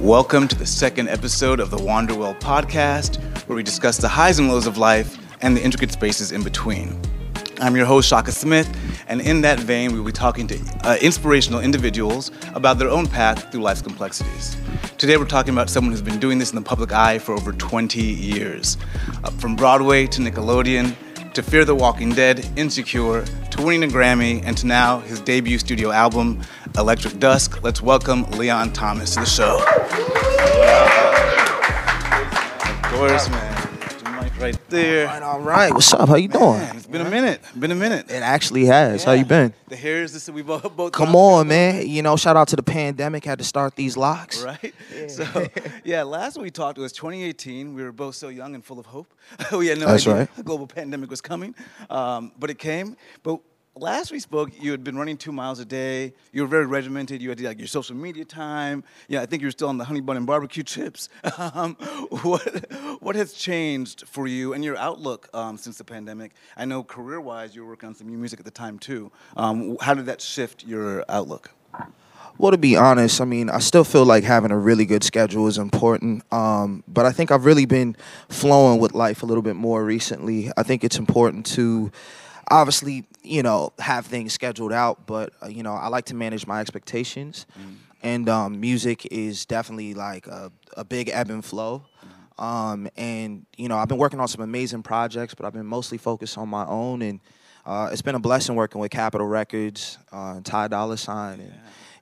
Welcome to the second episode of the Wander Well podcast, where we discuss the highs and lows of life and the intricate spaces in between. I'm your host, Shaka Smith, and in that vein, we'll be talking to uh, inspirational individuals about their own path through life's complexities. Today, we're talking about someone who's been doing this in the public eye for over 20 years. Uh, from Broadway to Nickelodeon, to Fear the Walking Dead, Insecure, to winning a Grammy, and to now his debut studio album, Electric Dusk. Let's welcome Leon Thomas to the show. Of course, man. Right there. All right, all right. What's up? How you doing? Man, it's been a minute. Been a minute. It actually has. How you been? The hairs. This we both. both Come on, man. You know, shout out to the pandemic. Had to start these locks. Right. So yeah, last we talked it was 2018. We were both so young and full of hope. we had no That's idea right. a global pandemic was coming, um, but it came. But last we spoke, you had been running two miles a day. You were very regimented. You had like your social media time. Yeah, I think you were still on the honey bun and barbecue chips. Um, what what has changed for you and your outlook um, since the pandemic? I know career-wise, you were working on some new music at the time too. Um, how did that shift your outlook? Well, to be honest, I mean, I still feel like having a really good schedule is important. Um, but I think I've really been flowing with life a little bit more recently. I think it's important to obviously, you know, have things scheduled out, but, uh, you know, I like to manage my expectations. And um, music is definitely like a, a big ebb and flow. Um, and, you know, I've been working on some amazing projects, but I've been mostly focused on my own. And uh, it's been a blessing working with Capitol Records uh, and Ty Dolla Sign. And,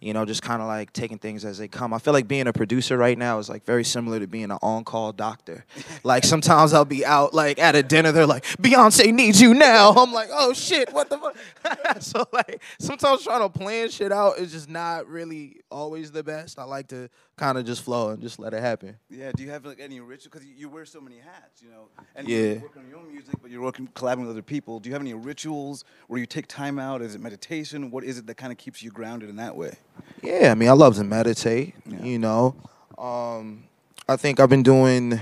you know, just kind of like taking things as they come. I feel like being a producer right now is like very similar to being an on-call doctor. like sometimes I'll be out like at a dinner, they're like, Beyonce needs you now. I'm like, oh shit, what the fuck? so like sometimes trying to plan shit out is just not really always the best. I like to kind of just flow and just let it happen. Yeah. Do you have like any ritual? Because you, you wear so many hats, you know. And Yeah. you're working on your own music, but you're working collaborating with other people. Do you have any rituals where you take time out? Is it meditation? What is it that kind of keeps you grounded in that way? Yeah, I mean, I love to meditate. Yeah. You know, um, I think I've been doing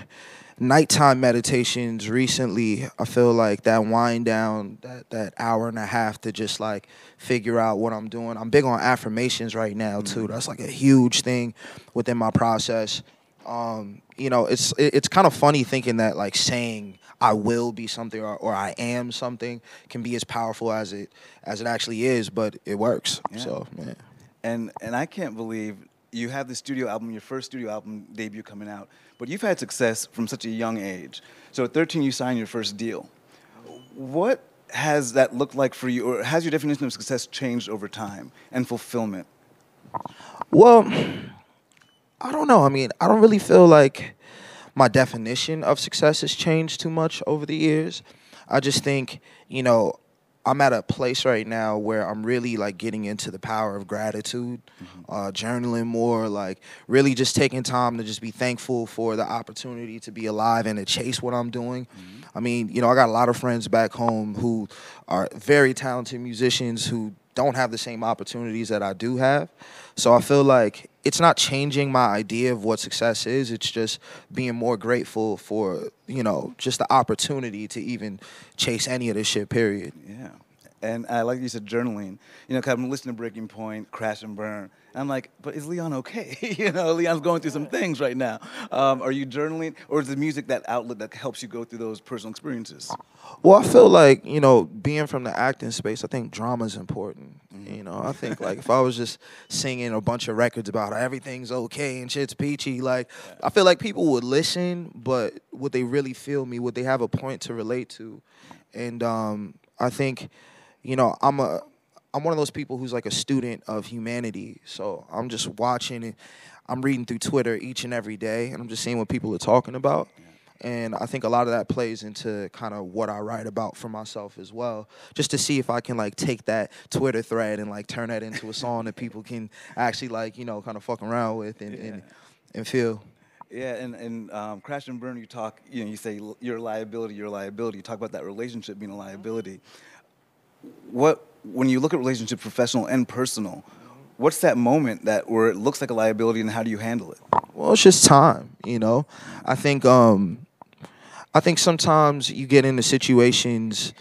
nighttime meditations recently. I feel like that wind down, that that hour and a half to just like figure out what I'm doing. I'm big on affirmations right now too. That's like a huge thing within my process. Um, you know, it's it- it's kind of funny thinking that like saying I will be something or, or I am something can be as powerful as it as it actually is, but it works. Yeah. So, man. And and I can't believe you have the studio album, your first studio album debut coming out, but you've had success from such a young age. So at 13, you signed your first deal. What has that looked like for you, or has your definition of success changed over time and fulfillment? Well, I don't know. I mean, I don't really feel like my definition of success has changed too much over the years. I just think, you know, I'm at a place right now where I'm really like getting into the power of gratitude, uh, journaling more, like really just taking time to just be thankful for the opportunity to be alive and to chase what I'm doing. I mean, you know, I got a lot of friends back home who are very talented musicians who don't have the same opportunities that I do have. So I feel like it's not changing my idea of what success is. It's just being more grateful for, you know, just the opportunity to even chase any of this shit, period. Yeah. And I like you said journaling. You know, 'cause I'm listening to Breaking Point, Crash and Burn. And I'm like, but is Leon okay? you know, Leon's going through some things right now. Um, are you journaling, or is the music that outlet that helps you go through those personal experiences? Well, I feel like, you know, being from the acting space, I think drama is important. You know, I think like if I was just singing a bunch of records about everything's okay and shit's peachy, like I feel like people would listen, but would they really feel me? Would they have a point to relate to? And um, I think, you know, I'm a I'm one of those people who's like a student of humanity. So I'm just watching and I'm reading through Twitter each and every day and I'm just seeing what people are talking about. And I think a lot of that plays into kind of what I write about for myself as well, just to see if I can like take that Twitter thread and like turn that into a song that people can actually like you know kind of fuck around with and and, and feel. Yeah, and, and um, Crash and Burn, you talk, you know, you say your liability, you're liability. You talk about that relationship being a liability. What, when you look at relationship, professional and personal, what's that moment that where it looks like a liability and how do you handle it? Well, it's just time, you know. I think um I think sometimes you get into situations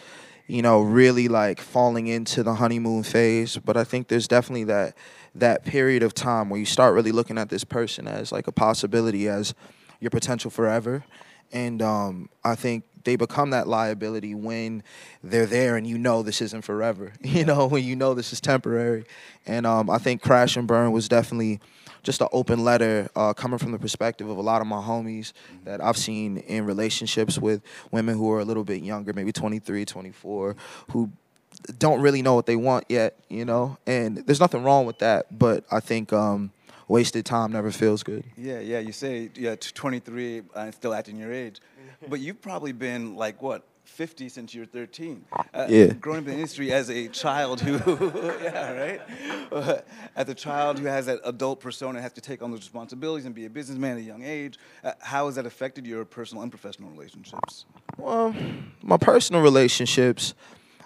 you know, really like falling into the honeymoon phase. But I think there's definitely that that period of time where you start really looking at this person as like a possibility, as your potential forever. And um, I think they become that liability when they're there and you know this isn't forever. You know, when you know this is temporary. And um, I think Crash and Burn was definitely just an open letter uh, coming from the perspective of a lot of my homies that I've seen in relationships with women who are a little bit younger, maybe 23, 24, who don't really know what they want yet, you know? And there's nothing wrong with that, but I think um, wasted time never feels good. Yeah, yeah. You say yeah, 23 and uh, still acting your age, but you've probably been like what 50 since you're 13. Uh, yeah. Growing up in the industry as a child who, yeah, right? Uh, as a child who has that adult persona, has to take on those responsibilities and be a businessman at a young age. Uh, how has that affected your personal and professional relationships? Well, my personal relationships,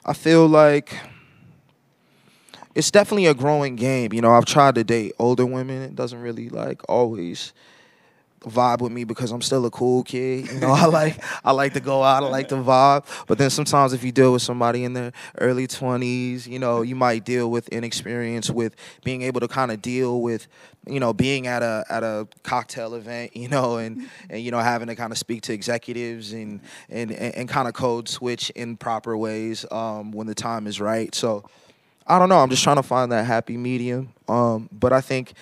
I feel like it's definitely a growing game. You know, I've tried to date older women. It doesn't really like always vibe with me because I'm still a cool kid. You know, I like I like to go out, I like to vibe. But then sometimes if you deal with somebody in their early twenties, you know, you might deal with inexperience with being able to kind of deal with, you know, being at a at a cocktail event, you know, and and you know having to kind of speak to executives and and and, and kind of code switch in proper ways um, when the time is right. So. I don't know. I'm just trying to find that happy medium. Um, but I think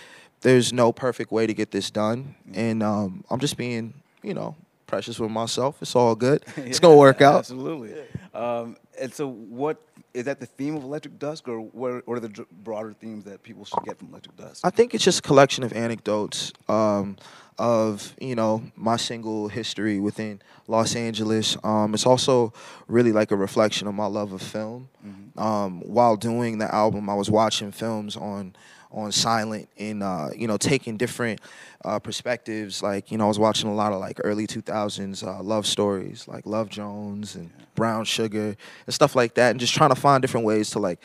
there's no perfect way to get this done, and um, I'm just being, you know, precious with myself. It's all good. It's gonna work out. Absolutely. Um, and so, what is that the theme of Electric Dusk, or what, what are the broader themes that people should get from Electric Dusk? I think it's just a collection of anecdotes um, of you know my single history within Los Angeles. Um, it's also really like a reflection of my love of film. Mm-hmm. Um, while doing the album, I was watching films on on silent and uh, you know taking different uh, perspectives. Like you know, I was watching a lot of like early two thousands uh, love stories, like Love Jones and Brown Sugar and stuff like that, and just trying to find different ways to like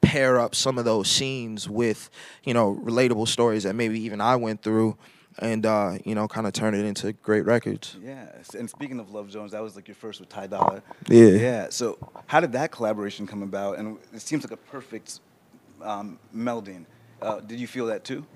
pair up some of those scenes with you know relatable stories that maybe even I went through. And uh, you know, kind of turn it into great records. Yeah, and speaking of Love Jones, that was like your first with Ty Dolla. Yeah, yeah. So, how did that collaboration come about? And it seems like a perfect um, melding uh, did you feel that too?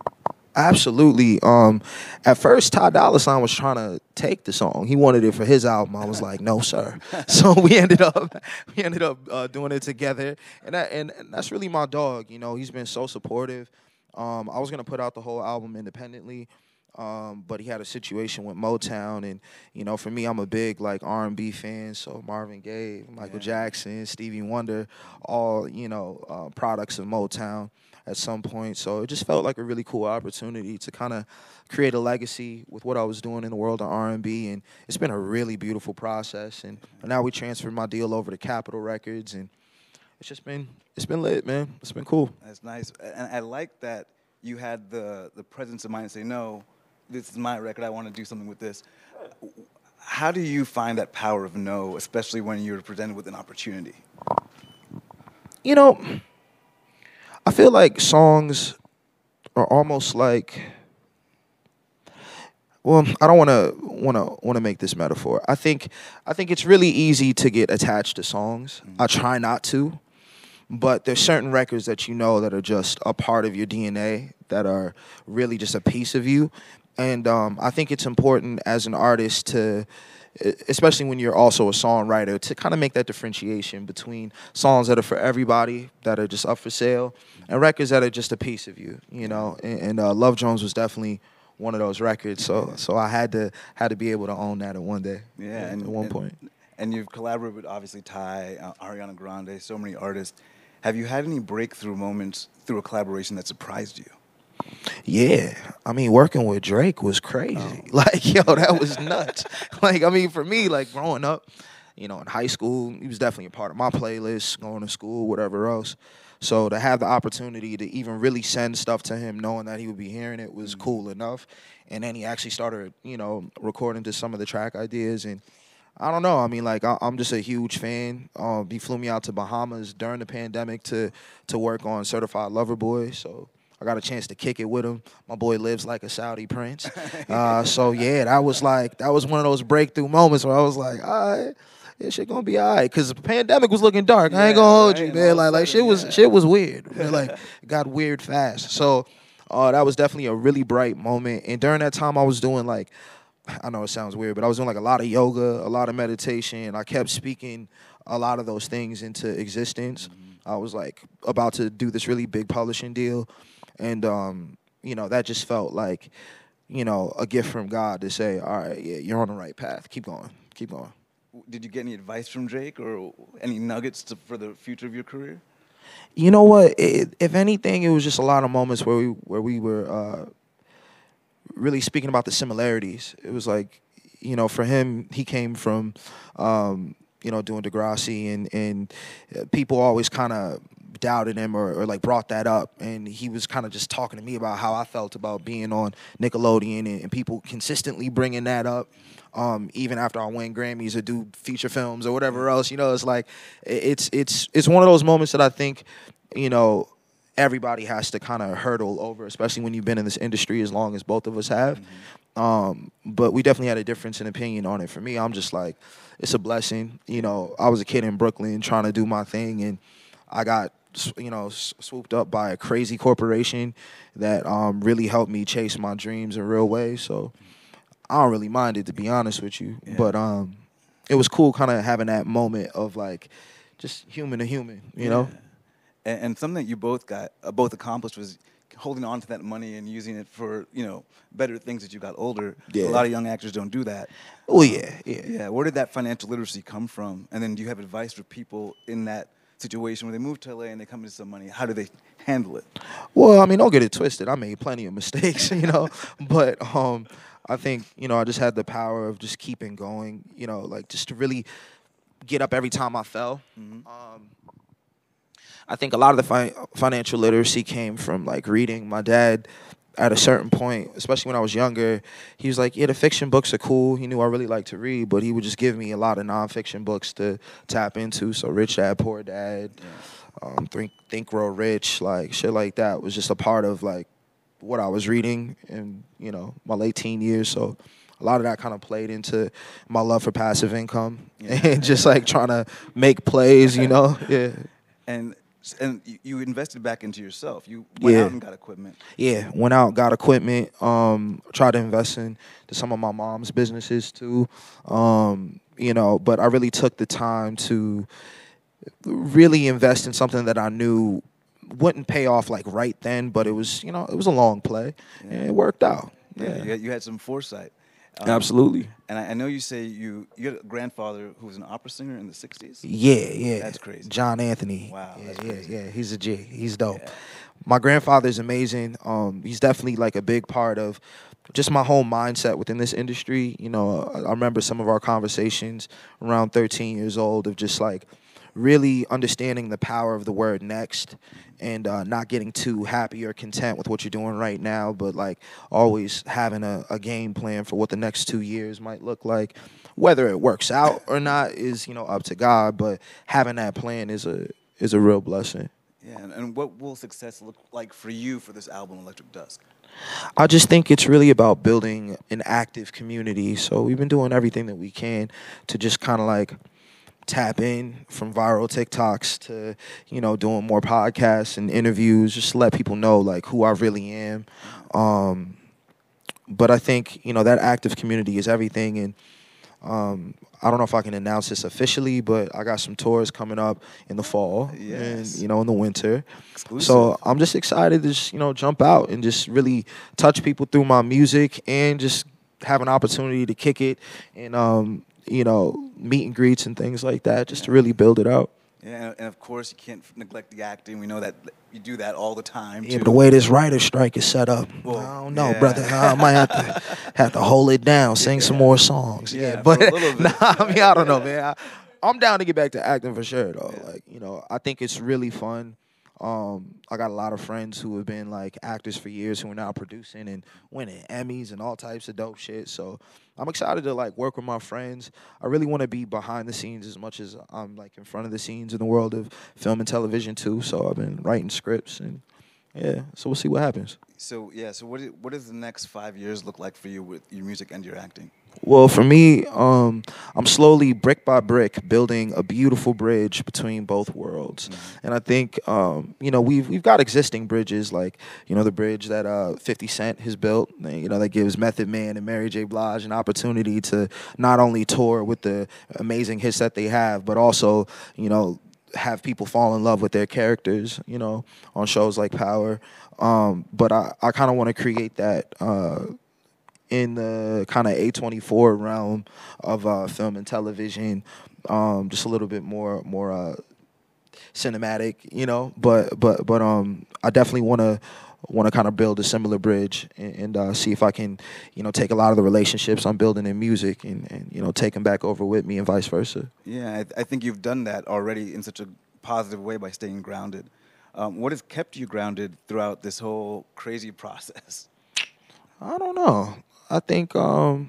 Absolutely. Um, at first, Ty Dolla Sign was trying to take the song. He wanted it for his album. I was like, no, sir. so we ended up we ended up uh, doing it together, and, that, and and that's really my dog. You know, he's been so supportive. Um, I was gonna put out the whole album independently. Um, but he had a situation with Motown, and you know, for me, I'm a big like R&B fan. So Marvin Gaye, Michael yeah. Jackson, Stevie Wonder, all you know, uh, products of Motown at some point. So it just felt like a really cool opportunity to kind of create a legacy with what I was doing in the world of R&B, and it's been a really beautiful process. And now we transferred my deal over to Capitol Records, and it's just been it's been lit, man. It's been cool. That's nice, and I like that you had the the presence of mind to say no. This is my record. I want to do something with this. How do you find that power of no, especially when you're presented with an opportunity? You know, I feel like songs are almost like well, I don't want to want to want to make this metaphor. I think I think it's really easy to get attached to songs. Mm-hmm. I try not to, but there's certain records that you know that are just a part of your DNA that are really just a piece of you, and um, I think it's important as an artist to especially when you're also a songwriter, to kind of make that differentiation between songs that are for everybody, that are just up for sale, and records that are just a piece of you, you know. And, and uh, Love Jones was definitely one of those records, so so I had to had to be able to own that at one day. Yeah, and, at one and, point. And you've collaborated with obviously Ty, uh, Ariana Grande, so many artists. Have you had any breakthrough moments through a collaboration that surprised you? Yeah, I mean, working with Drake was crazy. Oh. Like, yo, that was nuts. like, I mean, for me, like growing up, you know, in high school, he was definitely a part of my playlist, going to school, whatever else. So to have the opportunity to even really send stuff to him, knowing that he would be hearing it, was mm-hmm. cool enough. And then he actually started, you know, recording to some of the track ideas and. I don't know. I mean, like I, am just a huge fan. Um, he flew me out to Bahamas during the pandemic to to work on Certified Lover Boy. So I got a chance to kick it with him. My boy lives like a Saudi prince. Uh, so yeah, that was like that was one of those breakthrough moments where I was like, all right. This shit gonna be all right, cause the pandemic was looking dark. I ain't gonna hold you, man. Like, like shit was yeah. shit was weird. Man. Like, it got weird fast. So, uh, that was definitely a really bright moment. And during that time, I was doing like, I know it sounds weird, but I was doing like a lot of yoga, a lot of meditation. I kept speaking a lot of those things into existence. I was like about to do this really big publishing deal, and um, you know that just felt like, you know, a gift from God to say, all right, yeah, you're on the right path. Keep going, keep going. Did you get any advice from Drake or any nuggets to, for the future of your career? You know what? It, if anything, it was just a lot of moments where we where we were uh, really speaking about the similarities. It was like, you know, for him, he came from, um, you know, doing Degrassi, and and uh, people always kind of doubted him or, or like brought that up, and he was kind of just talking to me about how I felt about being on Nickelodeon, and, and people consistently bringing that up. Um, even after I win Grammys or do feature films or whatever else, you know, it's like it's it's it's one of those moments that I think, you know, everybody has to kind of hurdle over, especially when you've been in this industry as long as both of us have. Um, but we definitely had a difference in opinion on it. For me, I'm just like, it's a blessing. You know, I was a kid in Brooklyn trying to do my thing, and I got you know s- swooped up by a crazy corporation that um, really helped me chase my dreams in real ways. So I don't really mind it to be honest with you, Yeah. but um, it was cool kind of having that moment of like just human to human, you know. And, and something that you both got, uh, both accomplished was holding on to that money and using it for, you know, better things as you got older. Yeah. A lot of young actors don't do that. Oh yeah, yeah. Yeah, where did that financial literacy come from? And then do you have advice for people in that situation when they move to LA and they come into some money? How do they handle it? Well, I mean, don't get it twisted. I made plenty of mistakes, you know, but um, I think you know I just had the power of just keeping going, you know, like just to really get up every time I fell. Um, I think a lot of the fi- financial literacy came from like reading. My dad, at a certain point, especially when I was younger, he was like, "Yeah, the fiction books are cool." He knew I really liked to read, but he would just give me a lot of nonfiction books to tap into. So, Rich Dad, Poor Dad, um, Think Think Grow Rich, like shit like that was just a part of like what I was reading in you know my late teen years. So a lot of that kind of played into my love for passive income Yeah. and just like trying to make plays, you know. Yeah, And and you, invested back into yourself. You went Yeah. out and got equipment. yeah. Went out, got equipment. Um, tried to invest in to some of my mom's businesses too. Um, you know, but I really took the time to really invest in something that I knew wouldn't pay off like right then, but it was you know it was a long play and it worked out. Yeah, you, had, you had some foresight. Um, Absolutely. And I, I know you say you you had a grandfather who was an opera singer in the '60s. Yeah, yeah. That's crazy. John Anthony. Wow, Yeah, yeah, yeah. He's a G. He's dope. Yeah. My grandfather's amazing. Um, he's definitely like a big part of just my whole mindset within this industry. You know, I, I remember some of our conversations around 13 years old of just like really understanding the power of the word next and uh, not getting too happy or content with what you're doing right now, but like always having a, a game plan for what the next two years might look like. Whether it works out or not is, you know, up to God, but having that plan is a is a real blessing. Yeah, and, and what will success look like for you for this album, Electric Dusk? I just think it's really about building an active community. So we've been doing everything that we can to just kind of like tap in from viral TikToks to, you know, doing more podcasts and interviews, just to let people know like who I really am. Um, but I think, you know, that active community is everything. And um, I don't know if I can announce this officially, but I got some tours coming up in the fall Yes. and, you know, in the winter. Exclusive. So I'm just excited to just, you know jump out and just really touch people through my music and just have an opportunity to kick it and um you know meet and greets and things like that just to really build it out. Yeah, and, of course you can't neglect the acting. We know that you do that all the time. Yeah, but the way this writer strike is set up, Well, I don't know, yeah. brother. I might have to have to hold it down, sing some more songs. Yeah, Yeah, but a little bit. nah, I mean, I don't know, man. I, I'm down to get back to acting for sure, though. Yeah. Like, you know, I think it's really fun. Um, I got a lot of friends who have been like actors for years who are now producing and winning Emmys and all types of dope shit. So I'm excited to like work with my friends. I really want to be behind the scenes as much as I'm like in front of the scenes in the world of film and television too. So I've been writing scripts and yeah. So we'll see what happens. So yeah, so what what does the next five years look like for you with your music and your acting? Well, for me, um, I'm slowly, brick by brick, building a beautiful bridge between both worlds. Mm-hmm. And I think, um, you know, we've we've got existing bridges, like you know the bridge that uh, 50 Cent has built. You know, that gives Method Man and Mary J. Blige an opportunity to not only tour with the amazing hits that they have, but also, you know, have people fall in love with their characters. You know, on shows like Power. Um, but I, I kind of want to create that. Uh, in the kind of A24 realm of uh, film and television, um, just a little bit more more uh, cinematic, you know. But but but um, I definitely want to want to kind of build a similar bridge and, and uh, see if I can, you know, take a lot of the relationships I'm building in music and, and you know take them back over with me and vice versa. Yeah, I, I think you've done that already in such a positive way by staying grounded. Um, what has kept you grounded throughout this whole crazy process? I don't know. I think um,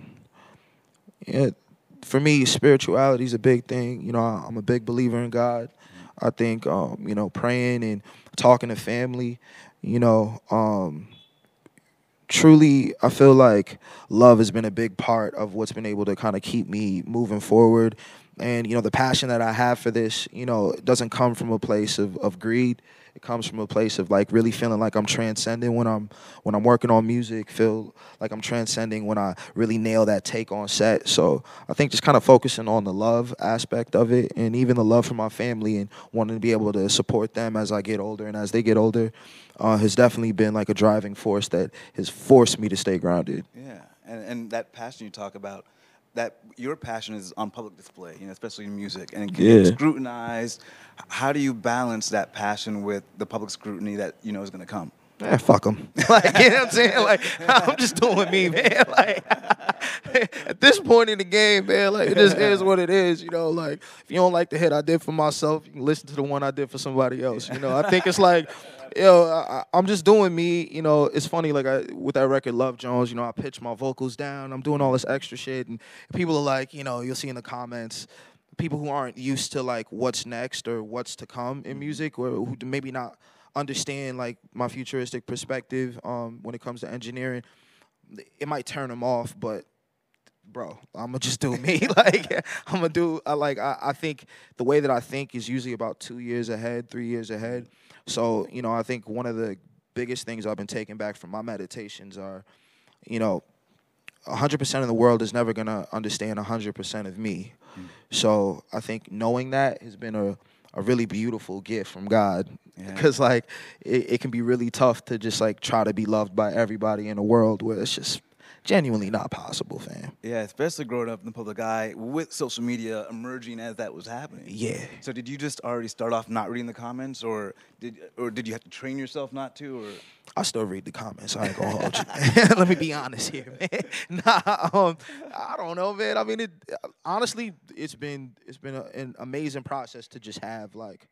for me, spirituality is a big thing. You know, I'm a big believer in God. I think um, you know, praying and talking to family. You know, um, truly, I feel like love has been a big part of what's been able to kind of keep me moving forward. And you know, the passion that I have for this, you know, doesn't come from a place of, of greed it comes from a place of like really feeling like I'm transcending when I'm when I'm working on music. Feel like I'm transcending when I really nail that take on set. So I think just kind of focusing on the love aspect of it, and even the love for my family, and wanting to be able to support them as I get older and as they get older, uh, has definitely been like a driving force that has forced me to stay grounded. Yeah, and and that passion you talk about that your passion is on public display, you know, especially in music, and it can yeah. scrutinized. How do you balance that passion with the public scrutiny that you know is going to come? Yeah, fuck them. like, you know what I'm saying? Like, I'm just doing me, man. Like, at this point in the game, man, like, it just is what it is. You know, like, if you don't like the hit I did for myself, you can listen to the one I did for somebody else. You know, I think it's like, yo, I, am just doing me. You know, it's funny. Like I, with that record, Love Jones. You know, I pitch my vocals down. I'm doing all this extra shit, and people are like, you know, you'll see in the comments, people who aren't used to like what's next or what's to come in music, or who maybe not understand like my futuristic perspective um, when it comes to engineering. It might turn them off, but bro, I'm gonna just do me. like I'm gonna do. I like. I, I think the way that I think is usually about two years ahead, three years ahead. So, you know, I think one of the biggest things I've been taking back from my meditations are, you know, 100% of the world is never to understand 100% of me. Mm. So I think knowing that has been a, a really beautiful gift from God. Because, yeah. like, it, it can be really tough to just, like, try to be loved by everybody in the world where it's just genuinely not possible, fam. Yeah, especially growing up in the public eye with social media emerging as that was happening. Yeah. So did you just already start off not reading the comments, or did or did you have to train yourself not to, or? I still read the comments. I ain't gonna hold you. Let me be honest here, man. Nah, um, I don't know, man. I mean, it honestly, it's been it's been a, an amazing process to just have like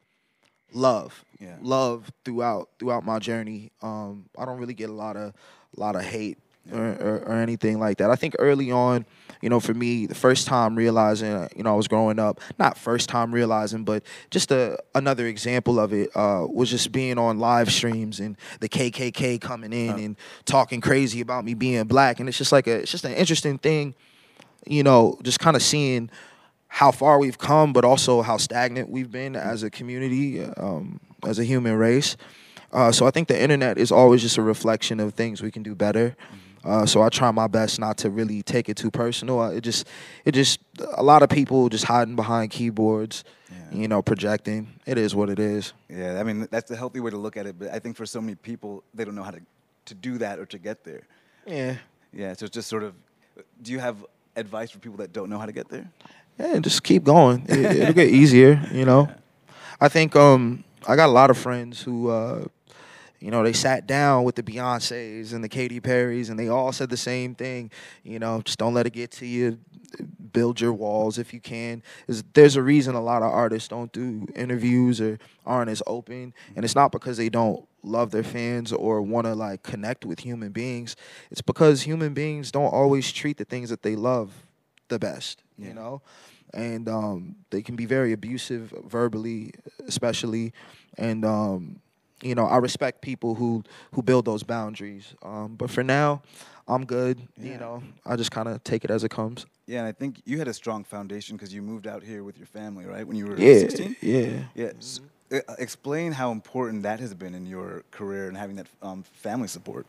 love, yeah. love throughout throughout my journey. Um, I don't really get a lot of a lot of hate or, or, or, anything like that. I think early on, you know, for me, the first time realizing, you know, I was growing up, not first time realizing, but just a, another example of it uh, was just being on live streams and the KKK coming in and talking crazy about me being black. And it's just like a, it's just an interesting thing, you know, just kind of seeing how far we've come, but also how stagnant we've been as a community, um, as a human race. Uh, so I think the internet is always just a reflection of things we can do better. Mm-hmm uh, so I try my best not to really take it too personal. Uh, it just, it just, a lot of people just hiding behind keyboards, yeah. you know, projecting. It is what it is. Yeah, I mean that's the healthy way to look at it. But I think for so many people, they don't know how to, to do that or to get there. Yeah. Yeah. So it's just sort of. Do you have advice for people that don't know how to get there? Yeah, just keep going. It, will get easier. You know. I think um, I got a lot of friends who. Uh, you know, they sat down with the Beyonces and the Katy Perrys, and they all said the same thing. You know, just don't let it get to you. Build your walls if you can. There's a reason a lot of artists don't do interviews or aren't as open, and it's not because they don't love their fans or want to like connect with human beings. It's because human beings don't always treat the things that they love the best. Yeah. You know, and um, they can be very abusive verbally, especially, and um, you know, I respect people who who build those boundaries. Um, but for now, I'm good. Yeah. You know, I just kind of take it as it comes. Yeah, and I think you had a strong foundation because you moved out here with your family, right? When you were Yeah, 16? yeah. Yeah. s- uh, explain how important that has been in your career and having that um, family support.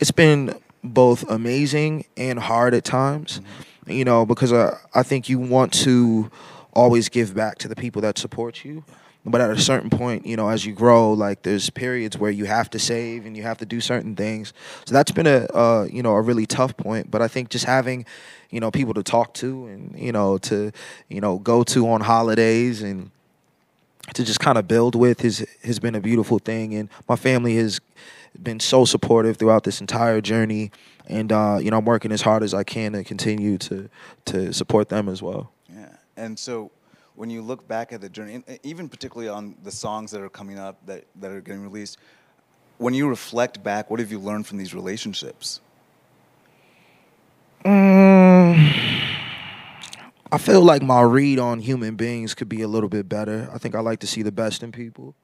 it's been both amazing and hard at times, you know, because I, I think you want to always give back to the people that support you. But at a certain point, you know, as you grow, like there's periods where you have to save and you have to do certain things. So that's been a, uh, you know, a really tough point. But I think just having, you know, people to talk to and, you know, to, you know, go to on holidays and, to just kind of build with has has been a beautiful thing, and my family has been so supportive throughout this entire journey. And uh, you know, I'm working as hard as I can to continue to to support them as well. Yeah. And so when you look back at the journey, even particularly on the songs that are coming up that, that are getting released, when you reflect back, what have you learned from these relationships? I feel like my read on human beings could be a little bit better. I think I like to see the best in people.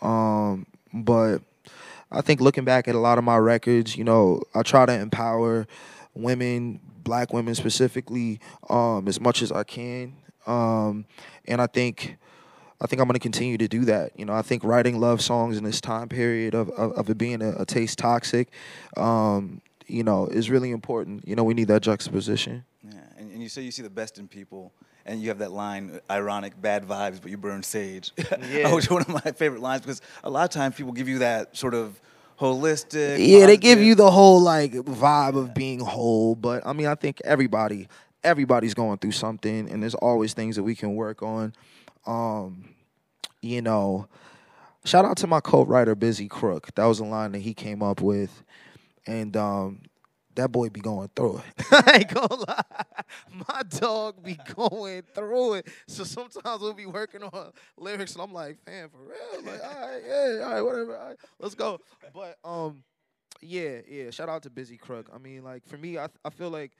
Um, but I think looking back at a lot of my records, you know, I try to empower women, black women specifically, um, as much as I can. Um, and I think I think I'm going to continue to do that. You know, I think writing love songs in this time period of of, of it being a, a taste toxic, um, you know, is really important. You know, we need that juxtaposition. Yeah. And, and you say you see the best in people, and you have that line, ironic, bad vibes, but you burn sage. Yeah. Which one of my favorite lines because a lot of times people give you that sort of holistic. Yeah, they give you the whole like vibe of being whole, but I mean, I think everybody, everybody's going through something, and there's always things that we can work on. Um, you know, shout out to my co-writer Busy Crook. That was a line that he came up with, and um, that boy be going through it. I ain't gonna lie, my dog be going through it. So sometimes we'll be working on lyrics, and I'm like, fam, for real, like, all right, yeah, all right, whatever, all right, let's go. But um, yeah, yeah. Shout out to Busy Crook. I mean, like for me, I I feel like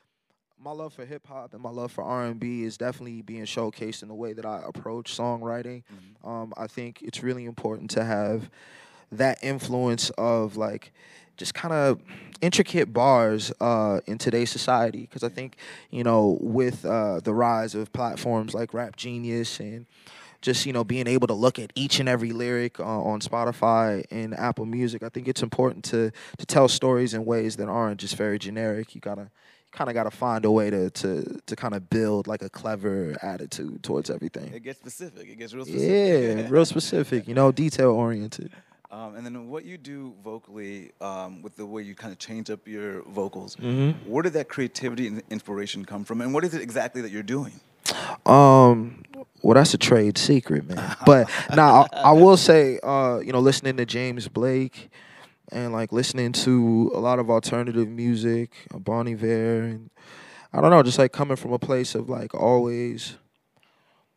my love for hip hop and my love for R and B is definitely being showcased in the way that I approach songwriting. Um, I think it's really important to have that influence of like just kind of intricate bars uh, in today's society because I think you know with uh, the rise of platforms like Rap Genius and just you know being able to look at each and every lyric uh, on Spotify and Apple Music, I think it's important to to tell stories in ways that aren't just very generic. You gotta kind of gotta find a way to to to kind of build like a clever attitude towards everything. It gets specific. It gets real specific. Yeah, real specific. You know, detail oriented. Um, and then what you do vocally um, with the way you kind of change up your vocals, Mm-hmm. where did that creativity and inspiration come from? And what is it exactly that you're doing? Um, well, that's a trade secret, man. But now I, I will say, uh, you know, listening to James Blake and like listening to a lot of alternative music, uh, Bon Iver, and I don't know, just like coming from a place of like always,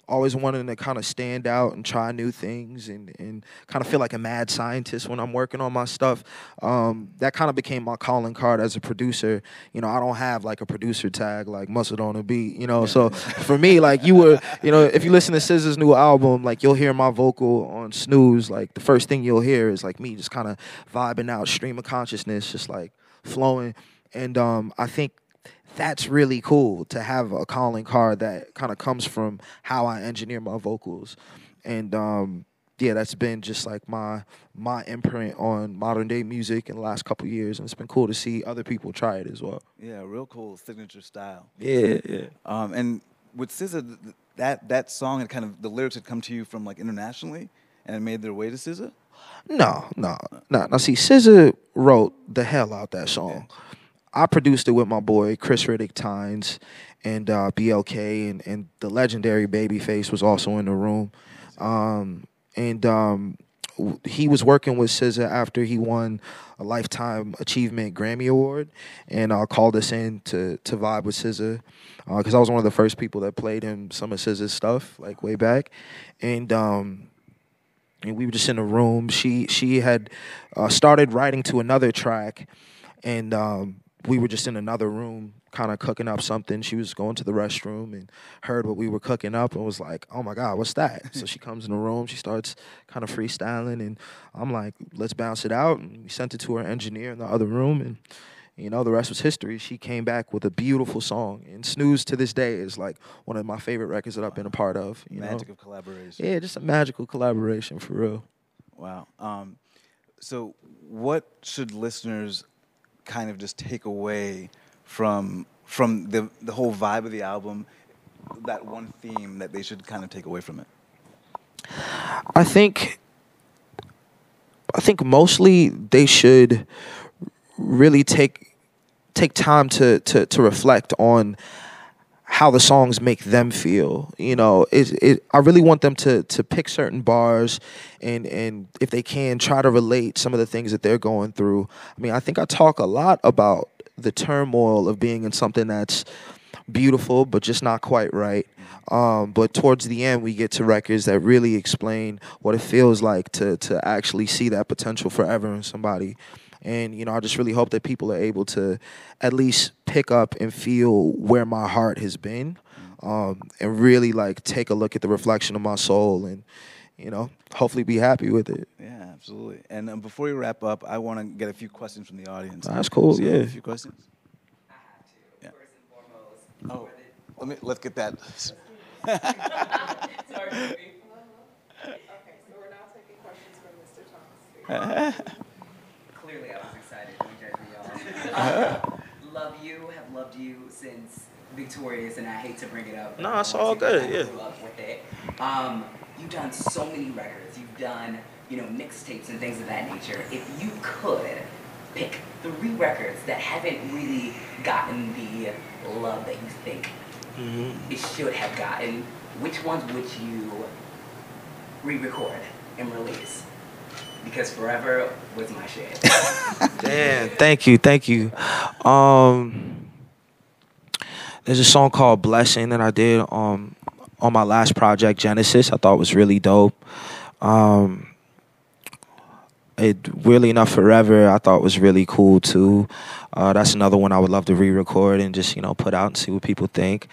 always wanting to kind of stand out and try new things and and kind of feel like a mad scientist when I'm working on my stuff. Um, that kind of became my calling card as a producer. You know, I don't have like a producer tag like Muscle on a Beat. You know, so for me, like you were, you know, if you listen to SZA's new album, like you'll hear my vocal on Snooze. Like the first thing you'll hear is like me just kind of vibing out, stream of consciousness, just like flowing. And um, I think that's really cool to have a calling card that kind of comes from how I engineer my vocals. And um, yeah, that's been just like my my imprint on modern day music in the last couple years, and it's been cool to see other people try it as well. Yeah, real cool signature style. Yeah, yeah. Um, and with SZA, th- th- that that song had kind of the lyrics had come to you from like internationally, and it made their way to SZA. No, no, no. Now see, SZA wrote the hell out that song. I produced it with my boy Khris Riddick-Tynes and uh, BLK, and, and the legendary Babyface was also in the room. Um, and um, he was working with SZA after he won a Lifetime Achievement Grammy Award, and uh, called us in to to vibe with SZA because I was one of the first people that played him some of SZA's stuff like way back, and. Um, and we were just in a room. She she had uh, started writing to another track, and um, we were just in another room kind of cooking up something. She was going to the restroom and heard what we were cooking up and was like, "Oh my god, what's that?" so she comes in the room, she starts kind of freestyling, and I'm like, "Let's bounce it out." And we sent it to her engineer in the other room, and you know, the rest was history. She came back with a beautiful song, and Snooze to this day is like one of my favorite records that I've been a part of. You Magic know? of collaboration. Yeah, just a magical collaboration for real. Wow. Um, so, what should listeners kind of just take away from from the the whole vibe of the album? That one theme that they should kind of take away from it. I think I think mostly they should really take take time to to to reflect on how the songs make them feel. You know, it, it, I really want them to to pick certain bars and and if they can try to relate some of the things that they're going through. I mean, I think I talk a lot about the turmoil of being in something that's beautiful but just not quite right. Um, but towards the end, we get to records that really explain what it feels like to to actually see that potential forever in somebody. And you know, I just really hope that people are able to at least pick up and feel where my heart has been, um, and really like take a look at the reflection of my soul, and you know, hopefully be happy with it. Yeah, absolutely. And um, before we wrap up, I want to get a few questions from the audience. That's cool, So yeah. A few questions. I have to. Yeah. First and foremost. Oh, let me let's get that. Sorry. Okay, so we're now taking questions from Mr. Thomas. Clearly, I was excited. Don't judge me, y'all. Uh-huh. Um, love you. Have loved you since Victorious, and I hate to bring it up. No, it's all good, yeah. grew up with it. Um, you've done so many records. You've done, you know, mixtapes and things of that nature. If you could pick three records that haven't really gotten the love that you think mm-hmm. it should have gotten, which ones would you re-record and release? Because Forever was my shit. Damn, thank you, thank you. Um, there's a song called "Blessing" that I did um on my last project, Genesis. I thought was really dope. Um, it really enough forever. I thought was really cool too. Uh, that's another one I would love to re-record and just you know put out and see what people think.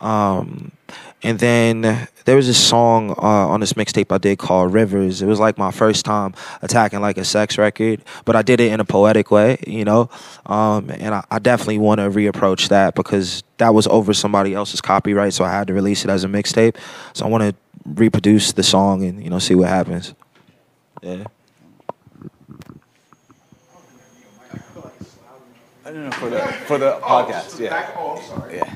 Um, and then there was this song uh, on this mixtape I did called Rivers. It was like my first time attacking like a sex record, but I did it in a poetic way, you know. Um, and I, I definitely want to reapproach that because that was over somebody else's copyright, so I had to release it as a mixtape. So I want to reproduce the song and you know see what happens. Yeah. I don't know for the for the podcast. so Yeah. Back, oh, I'm sorry. Yeah.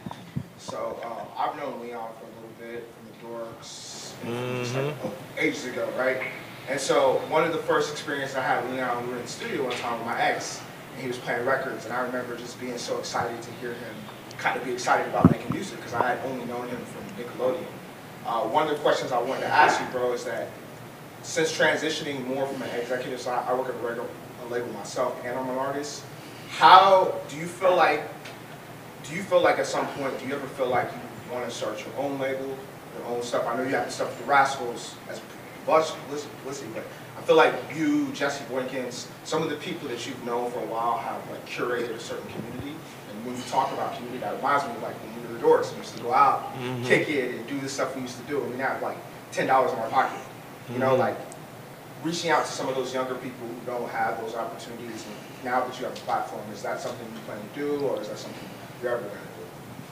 So um, I've known Leon for a little bit from the Dorks, Mm-hmm. oh, ages ago, right? And so one of the first experiences I had with Leon, we were in the studio one time with my ex, and he was playing records, and I remember just being so excited to hear him kind of be excited about making music because I had only known him from Nickelodeon. Uh, one of the questions I wanted to ask you, bro, is that since transitioning more from an executive side, I work at a, regular, a label myself, and I'm an artist. How do you feel like? Do you feel like at some point, do you ever feel like you want to start your own label, your own stuff? I know you have the stuff with the Rascals as publicity, but I feel like you, Jesse Boykins, some of the people that you've known for a while have like curated a certain community. And when you talk about community, that reminds me of like when we were the Dorks, we used to go out, mm-hmm. kick it, and do the stuff we used to do, and we now have like ten dollars in our pocket. You know, mm-hmm. like reaching out to some of those younger people who don't have those opportunities. And now that you have a platform, is that something you plan to do, or is that something you're ever going to do?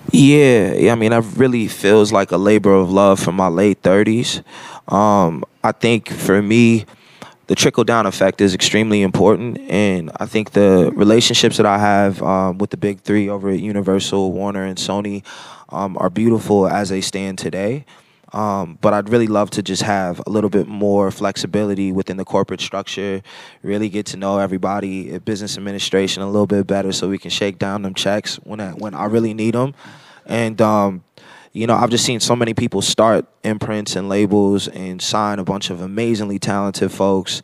Yeah, I mean, that really feels like a labor of love from my late 30s. Um, I think for me, the trickle down effect is extremely important. And I think the relationships that I have um, with the big three over at Universal, Warner, and Sony um, are beautiful as they stand today. Um, but I'd really love to just have a little bit more flexibility within the corporate structure, really get to know everybody at business administration a little bit better so we can shake down them checks when I, when I really need them. And, um, you know, I've just seen so many people start imprints and labels and sign a bunch of amazingly talented folks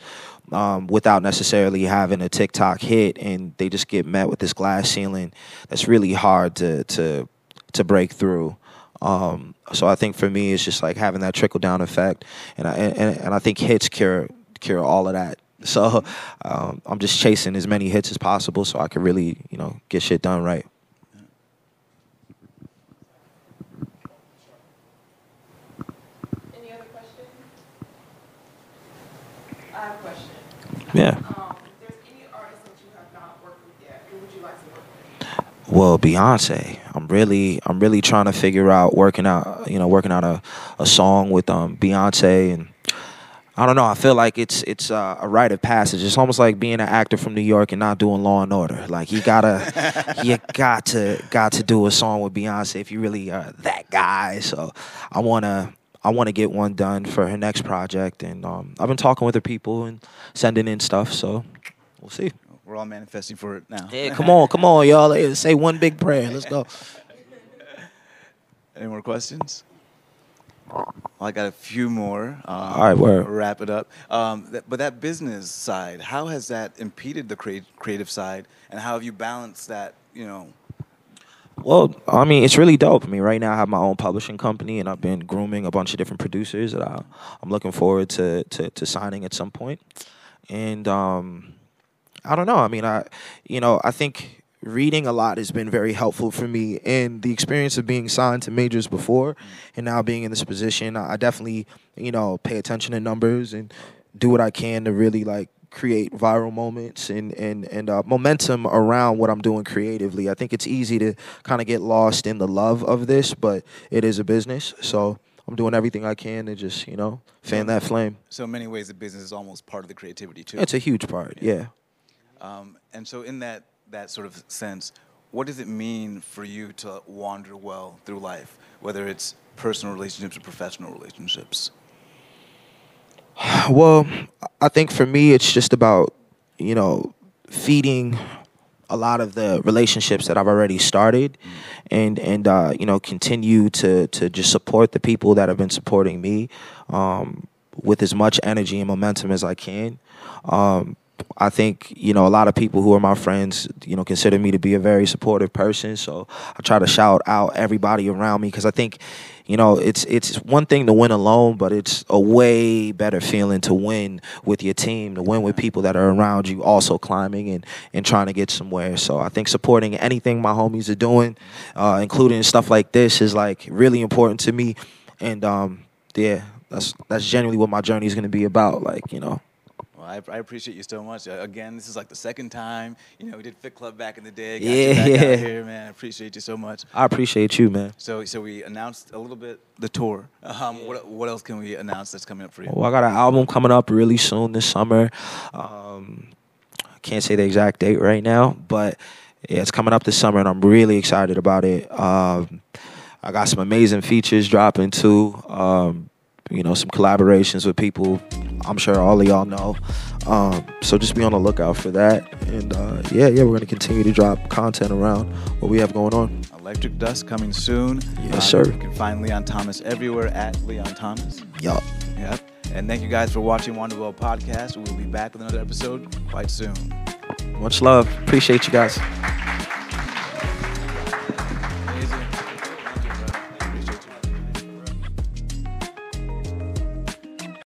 um, without necessarily having a TikTok hit, and they just get met with this glass ceiling that's really hard to to to break through. Um, so I think for me, it's just like having that trickle down effect, and I and, and I think hits cure cure all of that. So um, I'm just chasing as many hits as possible, so I can really you know get shit done right. Any have. Yeah. Well, Beyonce. I'm really, I'm really trying to figure out working out, you know, working out a, a song with um Beyonce, and I don't know. I feel like it's it's uh, a rite of passage. It's almost like being an actor from New York and not doing Law and Order. Like you gotta, you got to got to do a song with Beyonce if you really are that guy. So I wanna. I want to get one done for her next project, and um, I've been talking with her people and sending in stuff. So we'll see. We're all manifesting for it now. Yeah, come on, come on, y'all. Hey, Say one big prayer. Let's go. Any more questions? Well, I got a few more. Um, All right, word. Wrap it up. Um, that, but that business side, how has that impeded the crea- creative side, and how have you balanced that? You know, Well, I mean, it's really dope. I mean, right now I have my own publishing company, and I've been grooming a bunch of different producers that I, I'm looking forward to, to to signing at some point. And um, I don't know. I mean, I you know, I think reading a lot has been very helpful for me, and the experience of being signed to majors before, and now being in this position, I definitely you know pay attention to numbers and do what I can to really like create viral moments and and and uh, momentum around what I'm doing creatively. I think it's easy to kind of get lost in the love of this, but it is a business, so I'm doing everything I can to just you know fan that flame. so in many ways, the business is almost part of the creativity too. It's a huge part, yeah. Um, and so, in that that sort of sense, what does it mean for you to wander well through life, whether it's personal relationships or professional relationships? Well, I think for me, it's just about, you know, feeding a lot of the relationships that I've already started and, and uh, you know, continue to, to just support the people that have been supporting me um, with as much energy and momentum as I can. Um, I think you know a lot of people who are my friends, you know, consider me to be a very supportive person. So I try to shout out everybody around me because I think, you know, it's it's one thing to win alone, but it's a way better feeling to win with your team, to win with people that are around you, also climbing and and trying to get somewhere. So I think supporting anything my homies are doing, uh, including stuff like this, is like really important to me. And um, yeah, that's that's generally what my journey is going to be about. Like you know. Well, I, I appreciate you so much. Uh, again, this is like the second time. You know, we did Fit Club back in the day. Got Yeah, you back yeah. out here, man. I appreciate you so much. I appreciate you, man. So, so we announced a little bit the tour. Um, what, what else can we announce that's coming up for you? Well, I got an album coming up really soon this summer. Um, I can't say the exact date right now, but yeah, it's coming up this summer, and I'm really excited about it. Um, I got some amazing features dropping too. Um, you know, some collaborations with people I'm sure all of y'all know. Um, so just be on the lookout for that. And uh, yeah, yeah, we're gonna continue to drop content around what we have going on. Electric Dusk coming soon. Yes, Uh, sir. You can find Leon Thomas everywhere at Leon Thomas. Yup. Yep. And thank you guys for watching Wander Well Podcast. We'll be back with another episode quite soon. Much love. Appreciate you guys.